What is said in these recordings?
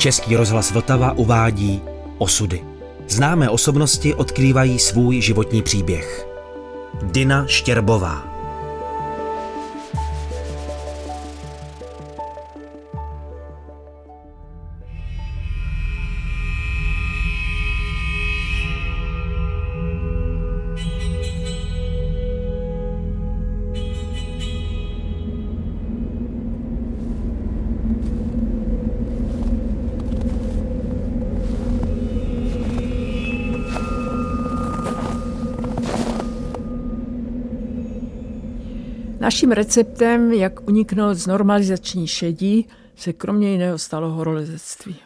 Český rozhlas Vltava uvádí Osudy. Známé osobnosti odkrývají svůj životní příběh. Dina Štěrbová Naším receptem, jak uniknout z normalizační šedí, se kromě jiného stalo horolezectví.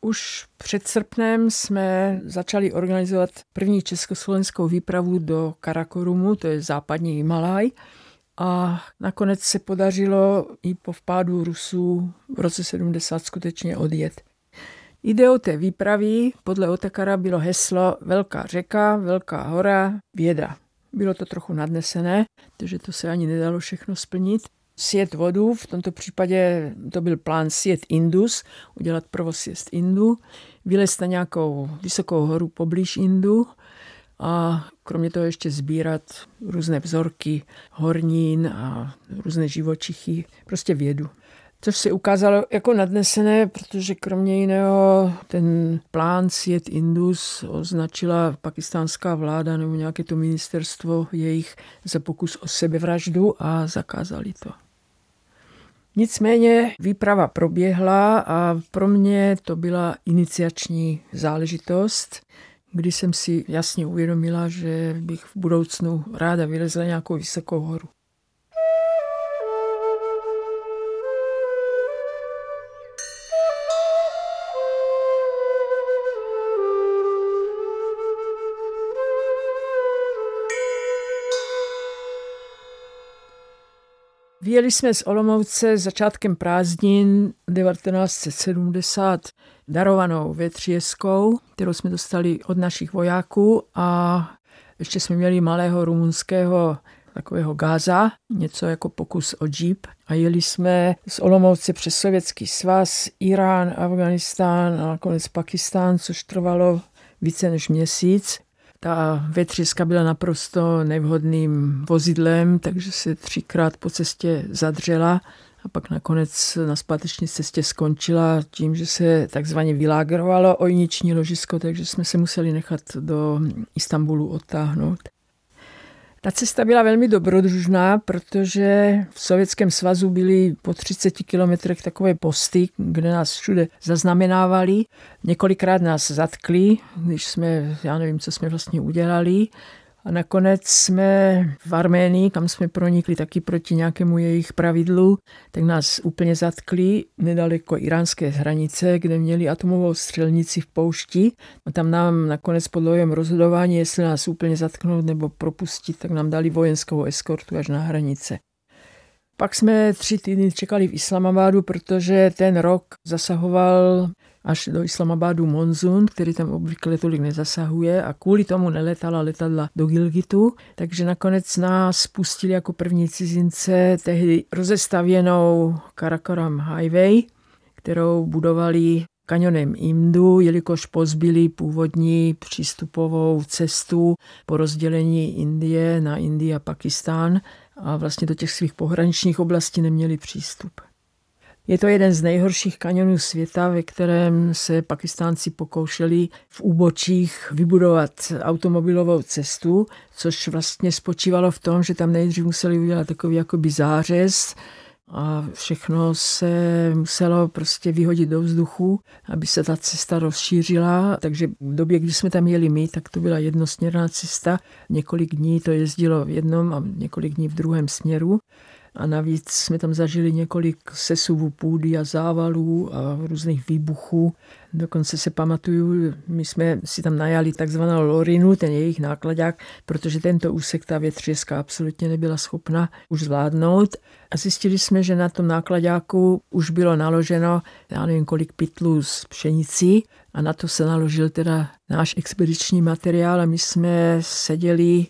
Už před srpnem jsme začali organizovat první československou výpravu do Karakorumu, to je západní Himalaj. A nakonec se podařilo i po vpádu Rusů v roce 70 skutečně odjet. Ideou té výpravy podle Otakara bylo heslo Velká řeka, Velká hora, věda. Bylo to trochu nadnesené, takže to se ani nedalo všechno splnit. Sjet vodu, v tomto případě to byl plán sjet Indus, udělat prvosjezd Indu, vylézt na nějakou vysokou horu poblíž Indu a kromě toho ještě sbírat různé vzorky hornín a různé živočichy, prostě vědu což se ukázalo jako nadnesené, protože kromě jiného ten plán Sjet Indus označila pakistánská vláda nebo nějaké to ministerstvo jejich za pokus o sebevraždu a zakázali to. Nicméně výprava proběhla a pro mě to byla iniciační záležitost, kdy jsem si jasně uvědomila, že bych v budoucnu ráda vylezla nějakou vysokou horu. Vyjeli jsme z Olomouce začátkem prázdnin 1970 darovanou větřieskou, kterou jsme dostali od našich vojáků a ještě jsme měli malého rumunského takového Gaza, něco jako pokus o jeep. A jeli jsme z Olomouce přes Sovětský svaz, Irán, Afganistán a nakonec Pakistán, což trvalo více než měsíc. Ta větřiska byla naprosto nevhodným vozidlem, takže se třikrát po cestě zadřela a pak nakonec na zpáteční cestě skončila tím, že se takzvaně vylágrovalo ojniční ložisko, takže jsme se museli nechat do Istanbulu odtáhnout. Ta cesta byla velmi dobrodružná, protože v Sovětském svazu byly po 30 kilometrech takové posty, kde nás všude zaznamenávali. Několikrát nás zatkli, když jsme, já nevím, co jsme vlastně udělali. A nakonec jsme v Arménii, kam jsme pronikli taky proti nějakému jejich pravidlu, tak nás úplně zatkli nedaleko iránské hranice, kde měli atomovou střelnici v poušti. A tam nám nakonec po dlouhém rozhodování, jestli nás úplně zatknout nebo propustit, tak nám dali vojenskou eskortu až na hranice. Pak jsme tři týdny čekali v Islamabadu, protože ten rok zasahoval až do Islamabadu monzun, který tam obvykle tolik nezasahuje a kvůli tomu neletala letadla do Gilgitu, takže nakonec nás pustili jako první cizince tehdy rozestavěnou Karakoram Highway, kterou budovali kanionem Imdu, jelikož pozbyli původní přístupovou cestu po rozdělení Indie na Indii a Pakistán a vlastně do těch svých pohraničních oblastí neměli přístup. Je to jeden z nejhorších kanionů světa, ve kterém se pakistánci pokoušeli v úbočích vybudovat automobilovou cestu, což vlastně spočívalo v tom, že tam nejdřív museli udělat takový jakoby zářez, a všechno se muselo prostě vyhodit do vzduchu, aby se ta cesta rozšířila. Takže v době, kdy jsme tam jeli my, tak to byla jednosměrná cesta. Několik dní to jezdilo v jednom a několik dní v druhém směru. A navíc jsme tam zažili několik sesuvů půdy a závalů a různých výbuchů. Dokonce se pamatuju, my jsme si tam najali takzvanou Lorinu, ten jejich nákladák, protože tento úsek ta větřiska absolutně nebyla schopna už zvládnout. A zjistili jsme, že na tom nákladáku už bylo naloženo, já nevím kolik pytlů z pšenicí a na to se naložil teda náš expediční materiál a my jsme seděli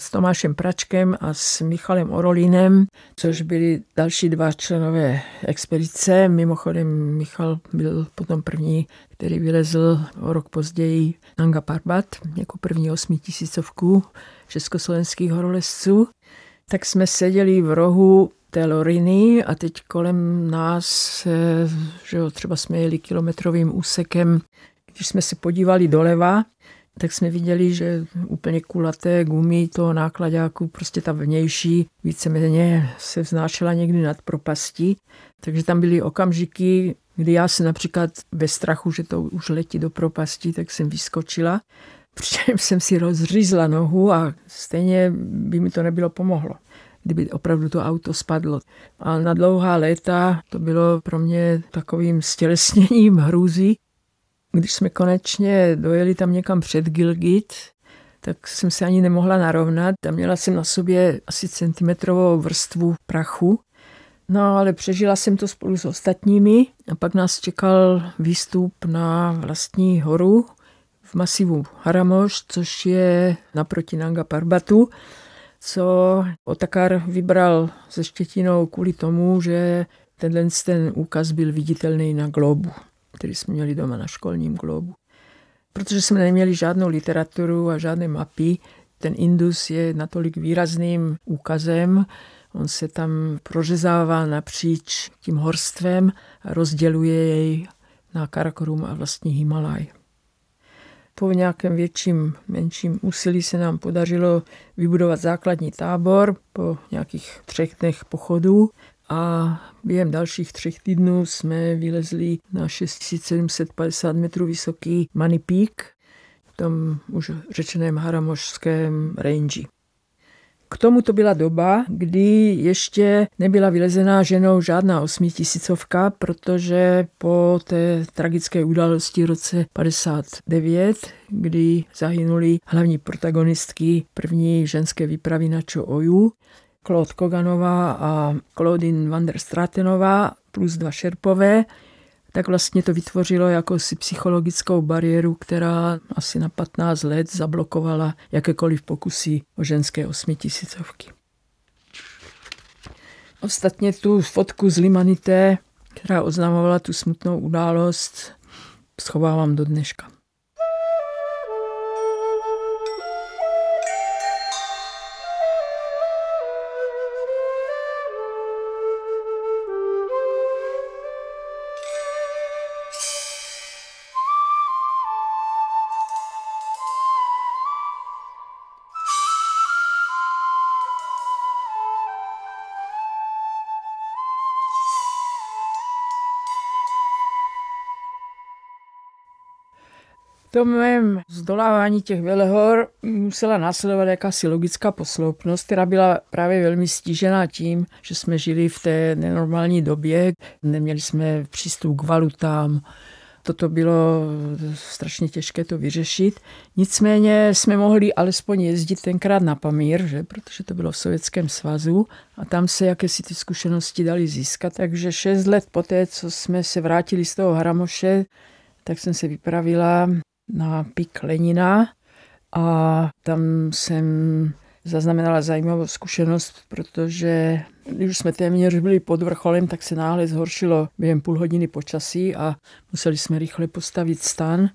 s Tomášem Pračkem a s Michalem Orolínem, což byli další dva členové expedice. Mimochodem Michal byl potom první, který vylezl o rok později Nanga Parbat jako první osmitisícovku československých horolezců. Tak jsme seděli v rohu té Loriny a teď kolem nás, že jo, třeba jsme jeli kilometrovým úsekem, když jsme se podívali doleva, tak jsme viděli, že úplně kulaté gumy toho nákladáku, prostě ta vnější, víceméně se vznášela někdy nad propastí. Takže tam byly okamžiky, kdy já jsem například ve strachu, že to už letí do propasti, tak jsem vyskočila. Přičem jsem si rozřízla nohu a stejně by mi to nebylo pomohlo kdyby opravdu to auto spadlo. A na dlouhá léta to bylo pro mě takovým stělesněním hrůzy, když jsme konečně dojeli tam někam před Gilgit, tak jsem se ani nemohla narovnat. Tam měla jsem na sobě asi centimetrovou vrstvu prachu. No ale přežila jsem to spolu s ostatními a pak nás čekal výstup na vlastní horu v masivu Haramoš, což je naproti Nanga Parbatu, co Otakar vybral se Štětinou kvůli tomu, že tenhle ten úkaz byl viditelný na globu který jsme měli doma na školním globu. Protože jsme neměli žádnou literaturu a žádné mapy, ten Indus je natolik výrazným úkazem, on se tam prořezává napříč tím horstvem a rozděluje jej na Karakorum a vlastní Himalaj. Po nějakém větším, menším úsilí se nám podařilo vybudovat základní tábor po nějakých třech dnech pochodu a během dalších třech týdnů jsme vylezli na 6750 metrů vysoký Money Peak, v tom už řečeném haramošském range. K tomu to byla doba, kdy ještě nebyla vylezená ženou žádná osmitisícovka, protože po té tragické události v roce 59, kdy zahynuli hlavní protagonistky první ženské výpravy na Čo-Oju, Claude Koganová a Claudine van der Stratenová plus dva šerpové, tak vlastně to vytvořilo jakousi psychologickou bariéru, která asi na 15 let zablokovala jakékoliv pokusy o ženské osmitisícovky. Ostatně tu fotku z Limanité, která oznamovala tu smutnou událost, schovávám do dneška. Tom mém zdolávání těch velehor musela následovat jakási logická posloupnost, která byla právě velmi stížená tím, že jsme žili v té nenormální době, neměli jsme přístup k valutám, toto bylo strašně těžké to vyřešit. Nicméně jsme mohli alespoň jezdit tenkrát na Pamír, že? protože to bylo v Sovětském svazu a tam se jakési ty zkušenosti dali získat. Takže šest let poté, co jsme se vrátili z toho Haramoše, tak jsem se vypravila na pik Lenina a tam jsem zaznamenala zajímavou zkušenost, protože když už jsme téměř byli pod vrcholem, tak se náhle zhoršilo během půl hodiny počasí a museli jsme rychle postavit stan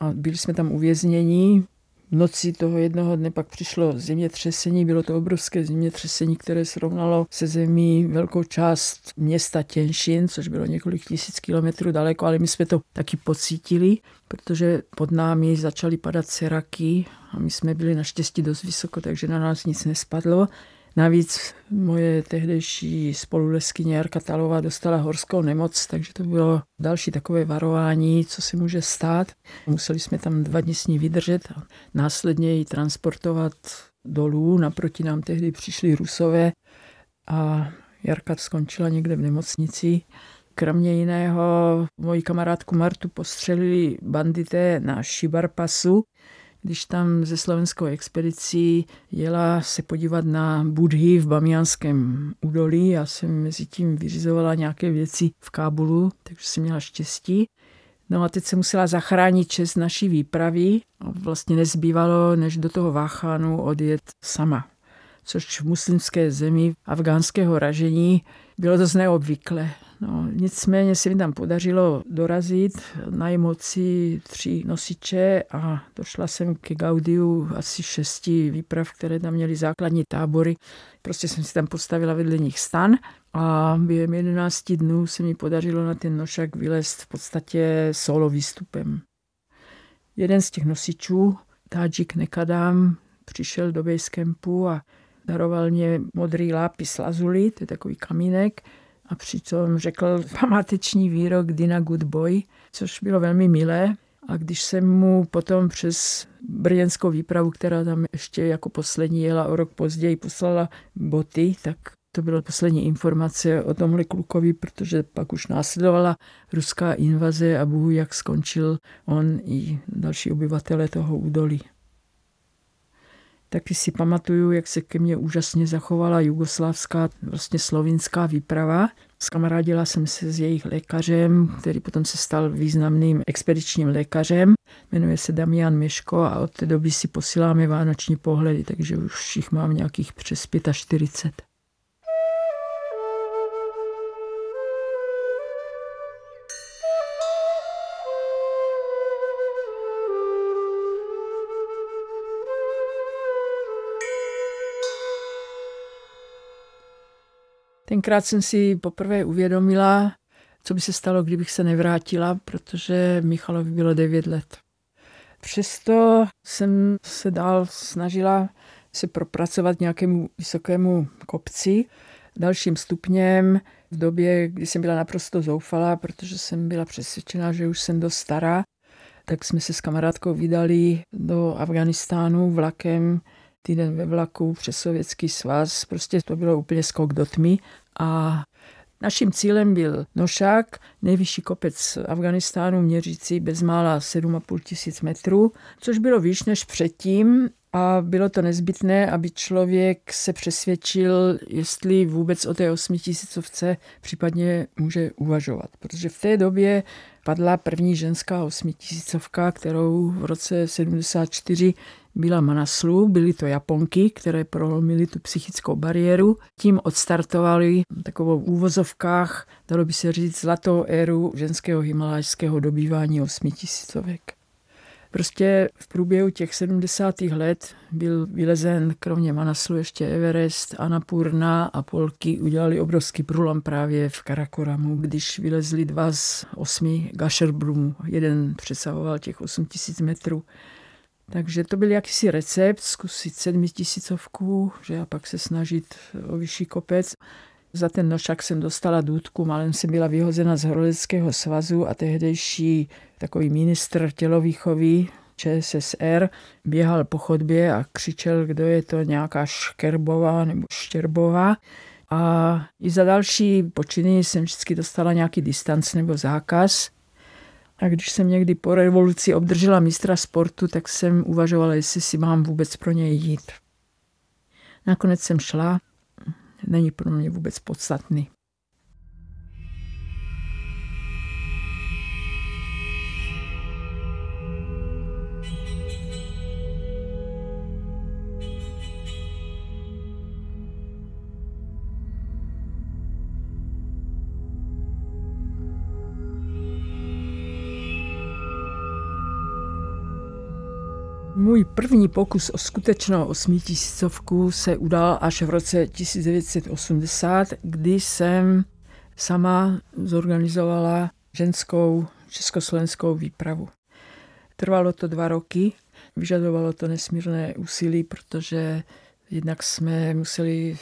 a byli jsme tam uvězněni noci toho jednoho dne pak přišlo zemětřesení, bylo to obrovské zemětřesení, které srovnalo se zemí velkou část města Těnšin, což bylo několik tisíc kilometrů daleko, ale my jsme to taky pocítili, protože pod námi začaly padat seraky a my jsme byli naštěstí dost vysoko, takže na nás nic nespadlo. Navíc moje tehdejší spoluleskyně Jarka Talová dostala horskou nemoc, takže to bylo další takové varování, co se může stát. Museli jsme tam dva dny s ní vydržet a následně ji transportovat dolů. Naproti nám tehdy přišli Rusové a Jarka skončila někde v nemocnici. Kromě jiného moji kamarádku Martu postřelili bandité na Šibarpasu, když tam ze slovenskou expedicí jela se podívat na Budhy v Bamianském údolí. Já jsem mezi tím vyřizovala nějaké věci v Kábulu, takže jsem měla štěstí. No a teď se musela zachránit čest naší výpravy vlastně nezbývalo, než do toho Váchánu odjet sama. Což v muslimské zemi afgánského ražení bylo dost neobvyklé. No, nicméně se mi tam podařilo dorazit na moci tři nosiče a došla jsem ke Gaudiu asi šesti výprav, které tam měly základní tábory. Prostě jsem si tam postavila vedle nich stan a během 11 dnů se mi podařilo na ten nošak vylézt v podstatě solo výstupem. Jeden z těch nosičů, Tadžik Nekadám, přišel do basecampu a daroval mě modrý lápis lazuli, to je takový kamínek, a přitom řekl památeční výrok Dina Good Boy, což bylo velmi milé. A když jsem mu potom přes brněnskou výpravu, která tam ještě jako poslední jela o rok později, poslala boty, tak to byla poslední informace o tomhle klukovi, protože pak už následovala ruská invaze a Bůh jak skončil on i další obyvatele toho údolí. Taky si pamatuju, jak se ke mně úžasně zachovala jugoslávská, vlastně slovinská výprava. Skamarádila jsem se s jejich lékařem, který potom se stal významným expedičním lékařem. Jmenuje se Damian Meško a od té doby si posíláme vánoční pohledy, takže už jich mám nějakých přes 45. Tenkrát jsem si poprvé uvědomila, co by se stalo, kdybych se nevrátila, protože Michalovi bylo 9 let. Přesto jsem se dál snažila se propracovat nějakému vysokému kopci. Dalším stupněm v době, kdy jsem byla naprosto zoufalá, protože jsem byla přesvědčena, že už jsem dost stará, tak jsme se s kamarádkou vydali do Afganistánu vlakem týden ve vlaku přes Sovětský svaz. Prostě to bylo úplně skok do tmy a Naším cílem byl Nošák, nejvyšší kopec Afganistánu, měřící bezmála 7,5 tisíc metrů, což bylo výš než předtím a bylo to nezbytné, aby člověk se přesvědčil, jestli vůbec o té osmitisícovce případně může uvažovat. Protože v té době padla první ženská osmitisícovka, kterou v roce 74 byla Manaslu, byly to Japonky, které prolomily tu psychickou bariéru. Tím odstartovali takovou v úvozovkách, dalo by se říct, zlatou éru ženského himalajského dobývání osmitisícovek. Prostě v průběhu těch 70. let byl vylezen kromě Manaslu ještě Everest, Annapurna a Polky udělali obrovský průlom právě v Karakoramu, když vylezli dva z osmi Gasherbrumů. Jeden přesahoval těch 8000 metrů. Takže to byl jakýsi recept, zkusit sedmitisícovku, že a pak se snažit o vyšší kopec. Za ten nošak jsem dostala důdku, malem jsem byla vyhozena z Horoleckého svazu a tehdejší takový ministr tělovýchovy ČSSR běhal po chodbě a křičel, kdo je to nějaká Škerbová nebo Štěrbová. A i za další počiny jsem vždycky dostala nějaký distanc nebo zákaz. A když jsem někdy po revoluci obdržela mistra sportu, tak jsem uvažovala, jestli si mám vůbec pro něj jít. Nakonec jsem šla, není pro mě vůbec podstatný. Můj první pokus o skutečnou osmitisícovku se udal až v roce 1980, kdy jsem sama zorganizovala ženskou československou výpravu. Trvalo to dva roky, vyžadovalo to nesmírné úsilí, protože jednak jsme museli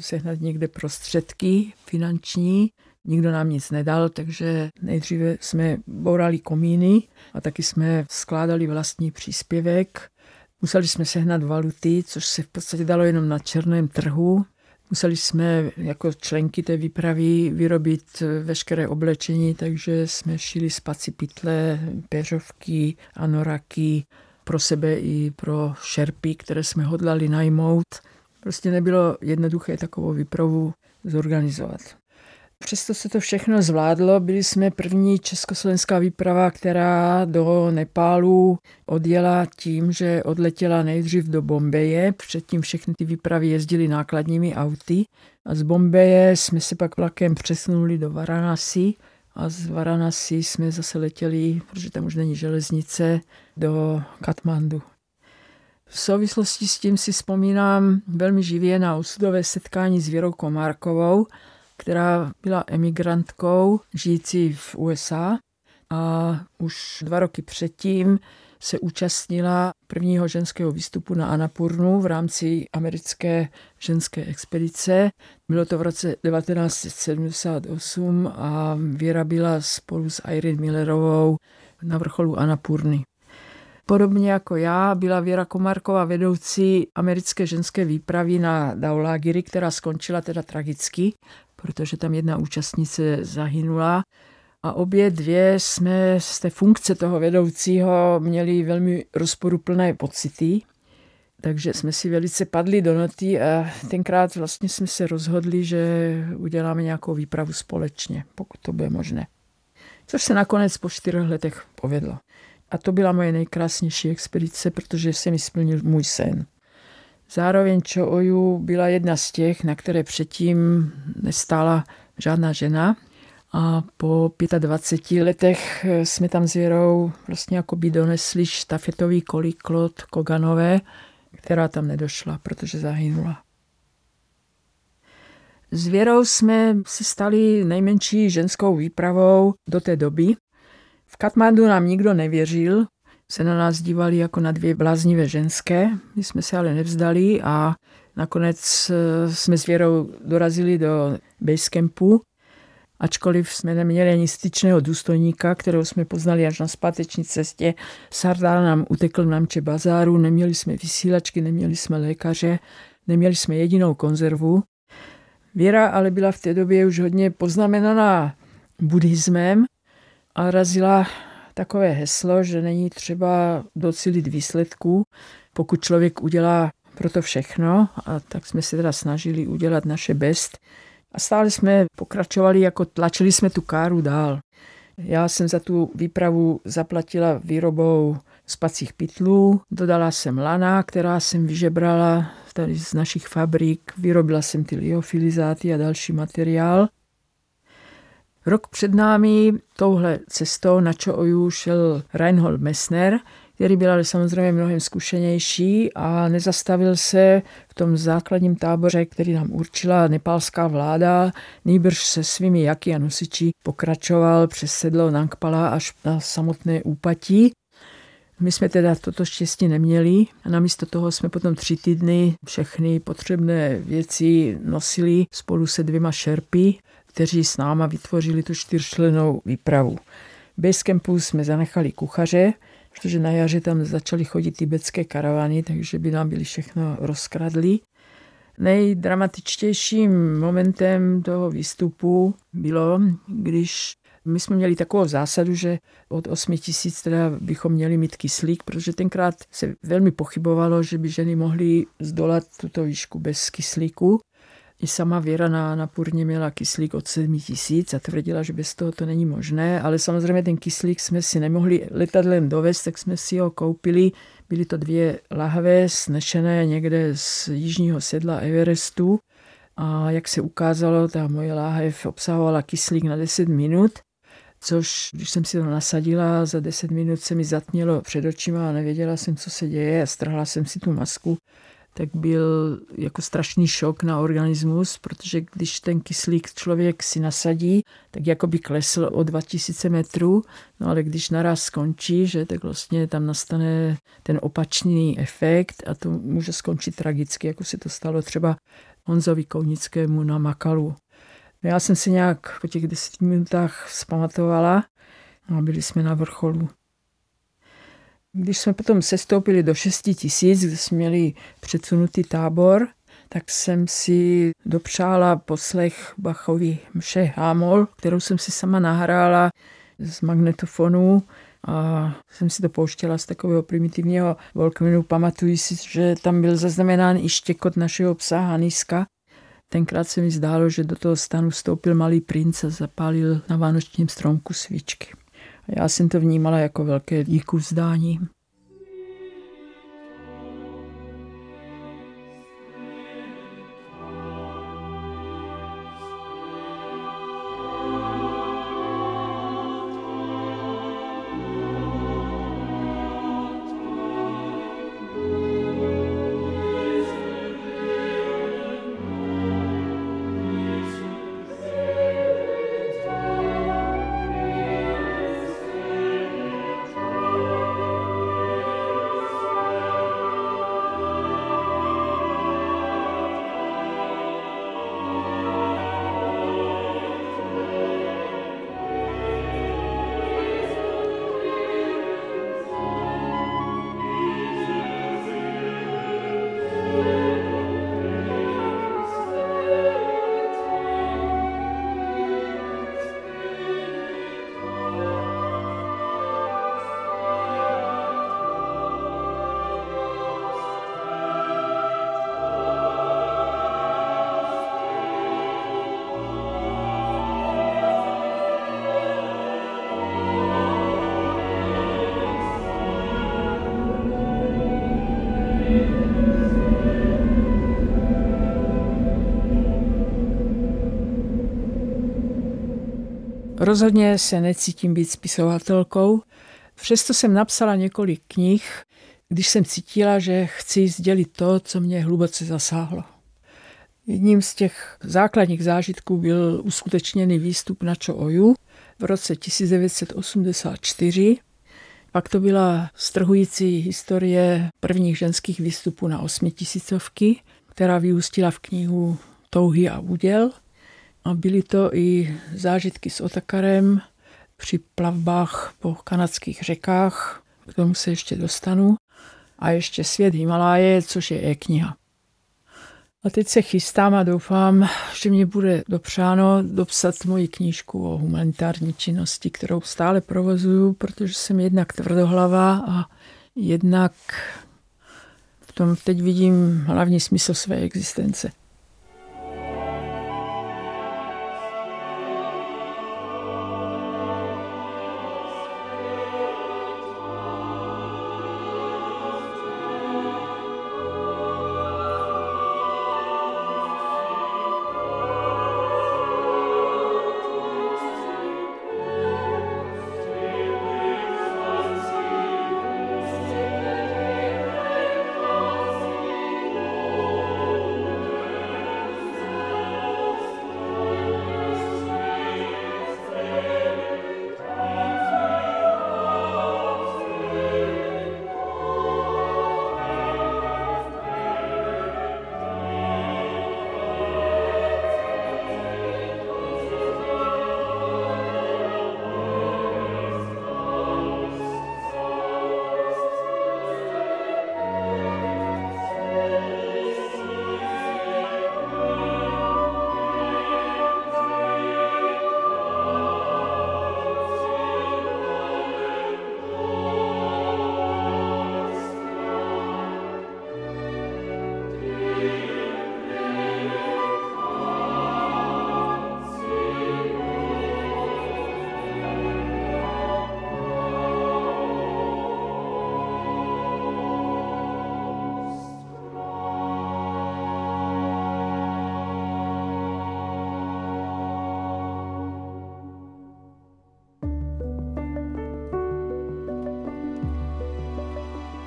sehnat někde prostředky finanční, nikdo nám nic nedal, takže nejdříve jsme bourali komíny a taky jsme skládali vlastní příspěvek. Museli jsme sehnat valuty, což se v podstatě dalo jenom na černém trhu. Museli jsme jako členky té výpravy vyrobit veškeré oblečení, takže jsme šili spaci pytle, peřovky, anoraky pro sebe i pro šerpy, které jsme hodlali najmout. Prostě nebylo jednoduché takovou výpravu zorganizovat. Přesto se to všechno zvládlo. Byli jsme první československá výprava, která do Nepálu odjela tím, že odletěla nejdřív do Bombeje. Předtím všechny ty výpravy jezdily nákladními auty. A z Bombeje jsme se pak vlakem přesunuli do Varanasi a z Varanasi jsme zase letěli, protože tam už není železnice, do Katmandu. V souvislosti s tím si vzpomínám velmi živě na osudové setkání s Věrou Komárkovou, která byla emigrantkou žijící v USA a už dva roky předtím se účastnila prvního ženského výstupu na Anapurnu v rámci americké ženské expedice. Bylo to v roce 1978 a Věra byla spolu s Irene Millerovou na vrcholu Anapurny. Podobně jako já byla Věra Komarková vedoucí americké ženské výpravy na Daulagiri, která skončila teda tragicky, protože tam jedna účastnice zahynula. A obě dvě jsme z té funkce toho vedoucího měli velmi rozporuplné pocity, takže jsme si velice padli do noty a tenkrát vlastně jsme se rozhodli, že uděláme nějakou výpravu společně, pokud to bude možné. Což se nakonec po čtyřech letech povedlo. A to byla moje nejkrásnější expedice, protože se mi splnil můj sen. Zároveň Čooju byla jedna z těch, na které předtím nestála žádná žena. A po 25 letech jsme tam s Věrou vlastně jako by donesli štafetový koliklot Koganové, která tam nedošla, protože zahynula. S Věrou jsme se stali nejmenší ženskou výpravou do té doby. V Katmandu nám nikdo nevěřil, se na nás dívali jako na dvě bláznivé ženské. My jsme se ale nevzdali a nakonec eh, jsme s Věrou dorazili do basecampu, ačkoliv jsme neměli ani styčného důstojníka, kterého jsme poznali až na zpáteční cestě. Sardár nám utekl na mče bazáru, neměli jsme vysílačky, neměli jsme lékaře, neměli jsme jedinou konzervu. Věra ale byla v té době už hodně poznamenaná buddhismem a razila takové heslo, že není třeba docílit výsledků, pokud člověk udělá pro to všechno. A tak jsme se teda snažili udělat naše best. A stále jsme pokračovali, jako tlačili jsme tu káru dál. Já jsem za tu výpravu zaplatila výrobou spacích pytlů, dodala jsem lana, která jsem vyžebrala tady z našich fabrik, vyrobila jsem ty liofilizáty a další materiál. Rok před námi touhle cestou na Čooju šel Reinhold Messner, který byl ale samozřejmě mnohem zkušenější a nezastavil se v tom základním táboře, který nám určila nepálská vláda, nýbrž se svými jaky a nosiči pokračoval přes sedlo Nangpala až na samotné úpatí. My jsme teda toto štěstí neměli a namísto toho jsme potom tři týdny všechny potřebné věci nosili spolu se dvěma šerpy kteří s náma vytvořili tu čtyřčlenou výpravu. Bez kempu jsme zanechali kuchaře, protože na jaře tam začaly chodit tibetské karavany, takže by nám byli všechno rozkradli. Nejdramatičtějším momentem toho výstupu bylo, když my jsme měli takovou zásadu, že od 8 tisíc teda bychom měli mít kyslík, protože tenkrát se velmi pochybovalo, že by ženy mohly zdolat tuto výšku bez kyslíku. I sama Věra na, na Purně měla kyslík od 7 tisíc a tvrdila, že bez toho to není možné, ale samozřejmě ten kyslík jsme si nemohli letadlem dovést, tak jsme si ho koupili. Byly to dvě lahve snešené někde z jižního sedla Everestu a jak se ukázalo, ta moje láhev obsahovala kyslík na 10 minut, což když jsem si to nasadila, za 10 minut se mi zatmělo před očima a nevěděla jsem, co se děje a strhla jsem si tu masku tak byl jako strašný šok na organismus, protože když ten kyslík člověk si nasadí, tak jako by klesl o 2000 metrů, no ale když naraz skončí, že, tak vlastně tam nastane ten opačný efekt a to může skončit tragicky, jako se to stalo třeba Honzovi Kounickému na Makalu. No já jsem si nějak po těch deseti minutách vzpamatovala a byli jsme na vrcholu. Když jsme potom sestoupili do 6 tisíc, kde jsme měli předsunutý tábor, tak jsem si dopřála poslech Bachovi mše Hámol, kterou jsem si sama nahrála z magnetofonu a jsem si to pouštěla z takového primitivního Volkmenu. Pamatuji si, že tam byl zaznamenán i štěkot našeho psa Haniska. Tenkrát se mi zdálo, že do toho stanu vstoupil malý princ a zapálil na vánočním stromku svíčky. Já jsem to vnímala jako velké díku vzdání. Rozhodně se necítím být spisovatelkou, přesto jsem napsala několik knih, když jsem cítila, že chci sdělit to, co mě hluboce zasáhlo. Jedním z těch základních zážitků byl uskutečněný výstup na Čooju v roce 1984. Pak to byla strhující historie prvních ženských výstupů na osmitisícovky, která vyústila v knihu Touhy a úděl – a byly to i zážitky s otakarem při plavbách po kanadských řekách, k tomu se ještě dostanu. A ještě Svět Himaláje, což je e-kniha. A teď se chystám a doufám, že mě bude dopřáno dopsat moji knížku o humanitární činnosti, kterou stále provozuju, protože jsem jednak tvrdohlava a jednak v tom teď vidím hlavní smysl své existence.